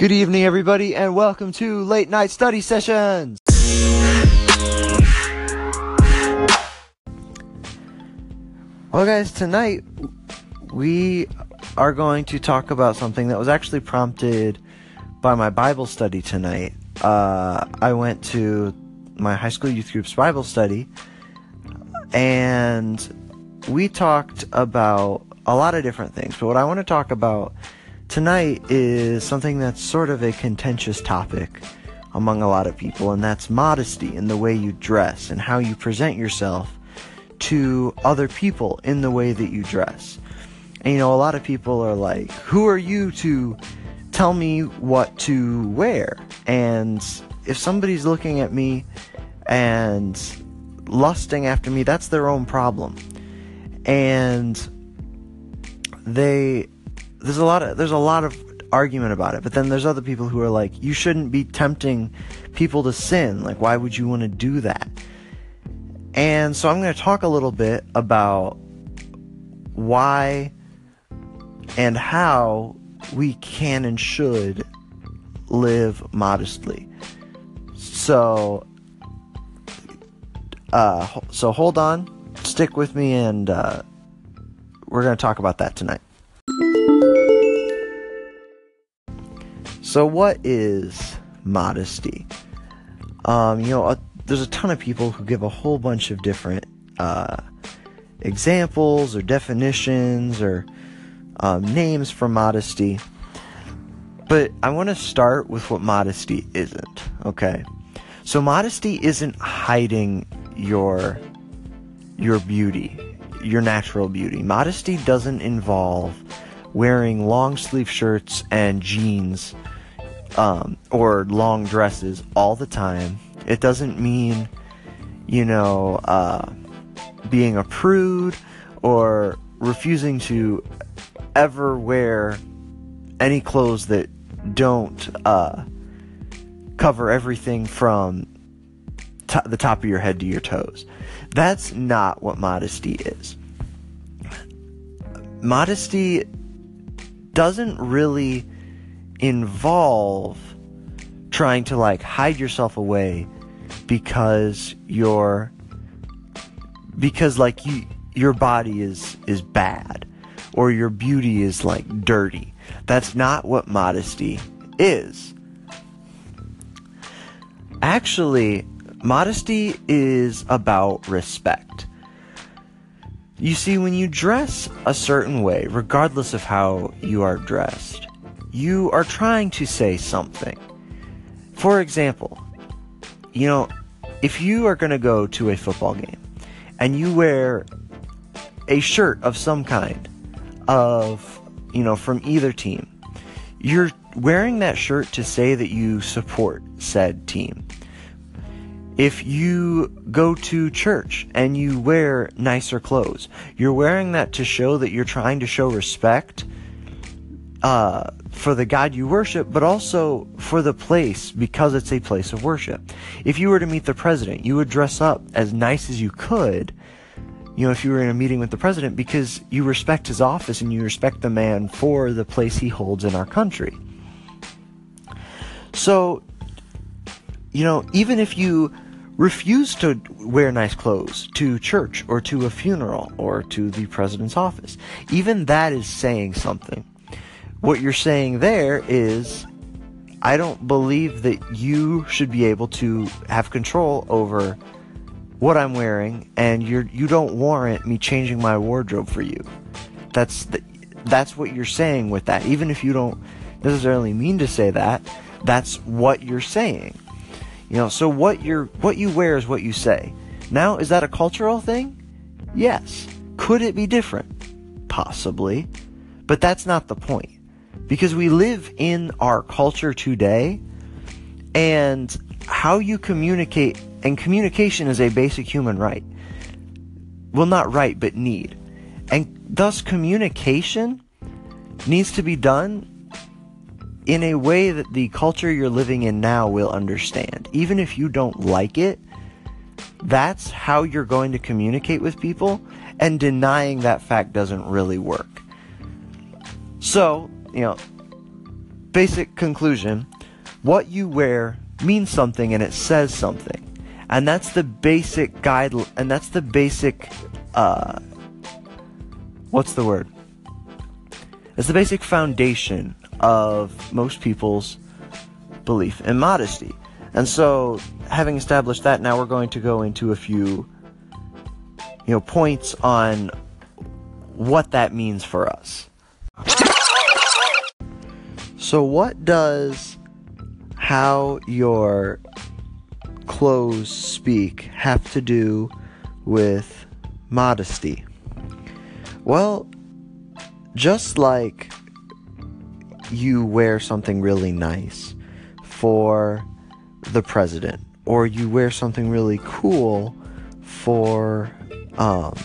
Good evening, everybody, and welcome to Late Night Study Sessions. Well, guys, tonight we are going to talk about something that was actually prompted by my Bible study tonight. Uh, I went to my high school youth group's Bible study, and we talked about a lot of different things. But what I want to talk about tonight is something that's sort of a contentious topic among a lot of people, and that's modesty in the way you dress and how you present yourself to other people in the way that you dress. And you know, a lot of people are like, Who are you to tell me what to wear? And if somebody's looking at me and lusting after me, that's their own problem. And they there's a lot of there's a lot of argument about it but then there's other people who are like you shouldn't be tempting people to sin. Like why would you want to do that? And so i'm going to talk a little bit about why and how we can and should live modestly. So uh so hold on stick with me and uh we're going to talk about that tonight So, what is modesty? Um, you know, there's a ton of people who give a whole bunch of different uh, examples or definitions or um, names for modesty. But I want to start with what modesty isn't, okay? So modesty isn't hiding your your beauty, your natural beauty. Modesty doesn't involve wearing long sleeve shirts and jeans um, or long dresses all the time. It doesn't mean, you know, uh, being a prude or refusing to ever wear any clothes that don't uh, cover everything from t- the top of your head to your toes. That's not what modesty is. Modesty doesn't really involve trying to like hide yourself away because you're because like you your body is is bad or your beauty is like dirty. That's not what modesty is. Actually, modesty is about respect. You see, when you dress a certain way, regardless of how you are dressed, you are trying to say something. For example, you know, if you are going to go to a football game and you wear a shirt of some kind of, you know, from either team, you're wearing that shirt to say that you support said team. If you go to church and you wear nicer clothes, you're wearing that to show that you're trying to show respect uh, for the God you worship, but also for the place because it's a place of worship. If you were to meet the president, you would dress up as nice as you could, you know, if you were in a meeting with the president because you respect his office and you respect the man for the place he holds in our country. So, you know, even if you refuse to wear nice clothes to church or to a funeral or to the president's office, even that is saying something what you're saying there is I don't believe that you should be able to have control over what I'm wearing and you're you don't warrant me changing my wardrobe for you. That's the, that's what you're saying with that. Even if you don't necessarily mean to say that, that's what you're saying. You know, so what you're what you wear is what you say. Now, is that a cultural thing? Yes. Could it be different? Possibly. But that's not the point because we live in our culture today and how you communicate and communication is a basic human right. Well not right but need. And thus communication needs to be done in a way that the culture you're living in now will understand. Even if you don't like it that's how you're going to communicate with people and denying that fact doesn't really work. So you know, basic conclusion what you wear means something and it says something. And that's the basic guide, and that's the basic, uh, what's the word? It's the basic foundation of most people's belief in modesty. And so, having established that, now we're going to go into a few, you know, points on what that means for us. So, what does how your clothes speak have to do with modesty? Well, just like you wear something really nice for the president, or you wear something really cool for um,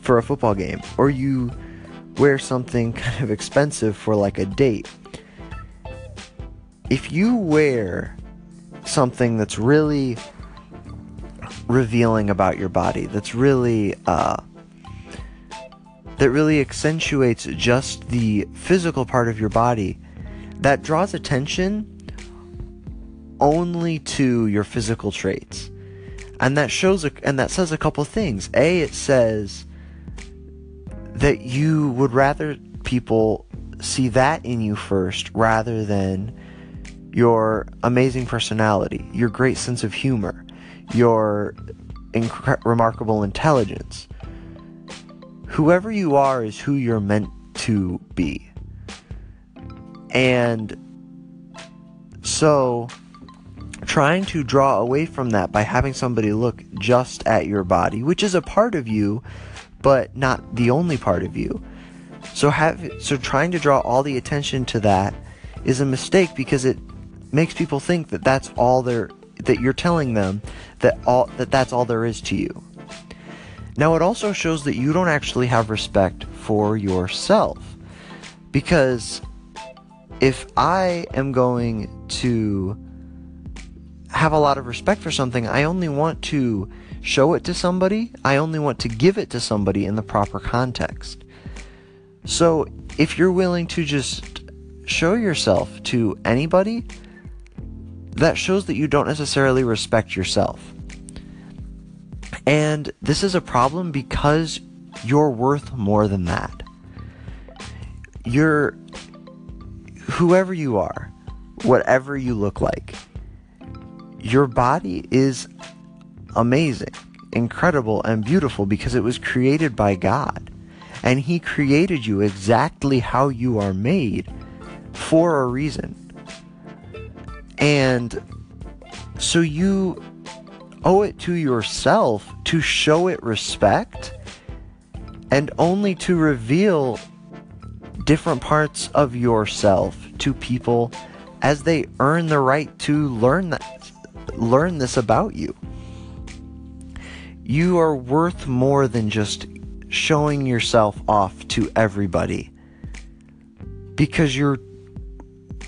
for a football game, or you wear something kind of expensive for like a date. If you wear something that's really revealing about your body, that's really uh, that really accentuates just the physical part of your body, that draws attention only to your physical traits. And that shows a, and that says a couple things. A it says that you would rather people see that in you first rather than your amazing personality, your great sense of humor, your remarkable intelligence. Whoever you are is who you're meant to be. And so trying to draw away from that by having somebody look just at your body, which is a part of you, but not the only part of you. So have so trying to draw all the attention to that is a mistake because it makes people think that that's all there that you're telling them that all that that's all there is to you. Now it also shows that you don't actually have respect for yourself because if I am going to have a lot of respect for something, I only want to show it to somebody, I only want to give it to somebody in the proper context. So if you're willing to just show yourself to anybody, that shows that you don't necessarily respect yourself. And this is a problem because you're worth more than that. You're whoever you are, whatever you look like, your body is amazing, incredible, and beautiful because it was created by God. And He created you exactly how you are made for a reason. And so you owe it to yourself to show it respect and only to reveal different parts of yourself to people as they earn the right to learn that learn this about you. You are worth more than just showing yourself off to everybody. Because you're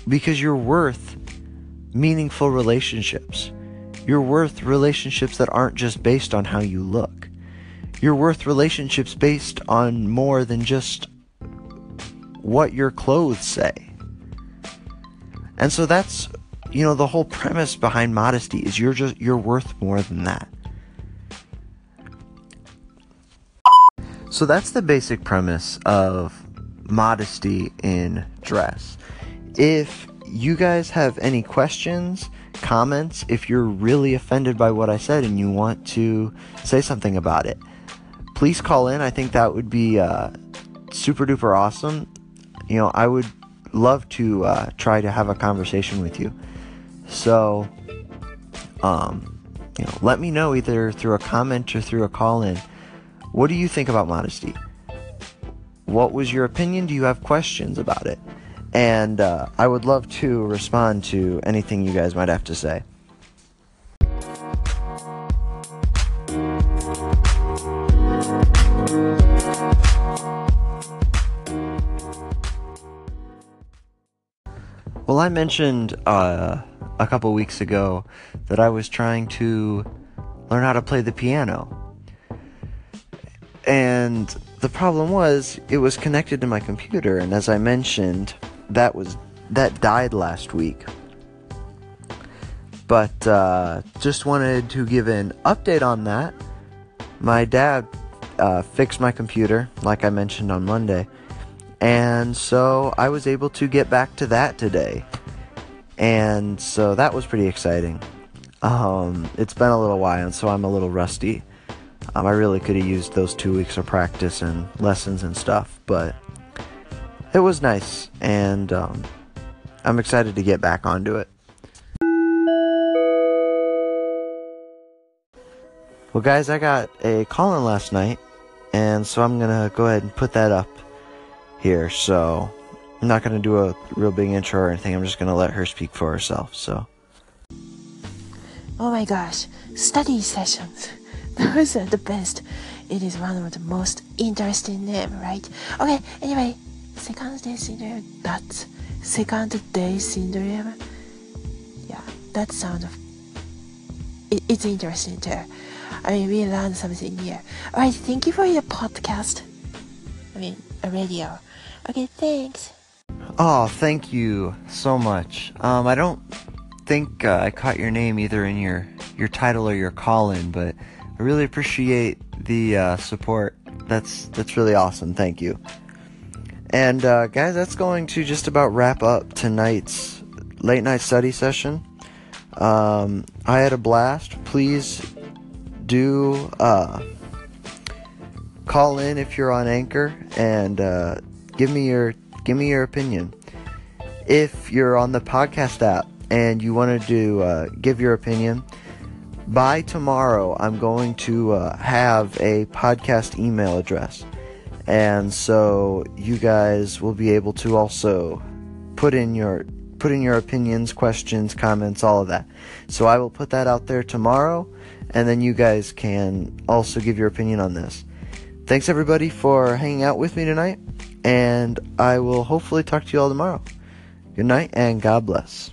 because you're worth meaningful relationships. You're worth relationships that aren't just based on how you look. You're worth relationships based on more than just what your clothes say. And so that's you know, the whole premise behind modesty is you're just you're worth more than that. So that's the basic premise of modesty in dress. If you guys have any questions, comments, if you're really offended by what I said and you want to say something about it, please call in. I think that would be uh, super duper awesome. You know, I would love to uh, try to have a conversation with you. So, um, you know, let me know either through a comment or through a call in. What do you think about modesty? What was your opinion? Do you have questions about it? And uh, I would love to respond to anything you guys might have to say. Well, I mentioned uh, a couple weeks ago that I was trying to learn how to play the piano. And the problem was, it was connected to my computer, and as I mentioned, that was that died last week. But uh, just wanted to give an update on that. My dad uh, fixed my computer, like I mentioned on Monday, and so I was able to get back to that today. And so that was pretty exciting. Um, it's been a little while, and so I'm a little rusty. Um, I really could have used those two weeks of practice and lessons and stuff, but it was nice, and um, I'm excited to get back onto it. Well, guys, I got a call in last night, and so I'm gonna go ahead and put that up here. So I'm not gonna do a real big intro or anything. I'm just gonna let her speak for herself. So. Oh my gosh, study sessions. Those are the best. It is one of the most interesting name, right? Okay, anyway, second day syndrome, that's second day syndrome. Yeah, that sounds, it, it's interesting too. I mean, we learned something new. Alright, thank you for your podcast. I mean, a radio. Okay, thanks. Oh, thank you so much. Um, I don't think uh, I caught your name either in your your title or your call in, but I really appreciate the uh, support. That's that's really awesome. Thank you. And uh, guys, that's going to just about wrap up tonight's late night study session. Um, I had a blast. Please do uh, call in if you're on Anchor and uh, give me your give me your opinion. If you're on the podcast app and you wanted to do uh, give your opinion, by tomorrow I'm going to uh, have a podcast email address. And so you guys will be able to also put in your put in your opinions, questions, comments, all of that. So I will put that out there tomorrow and then you guys can also give your opinion on this. Thanks everybody for hanging out with me tonight and I will hopefully talk to you all tomorrow. Good night and God bless.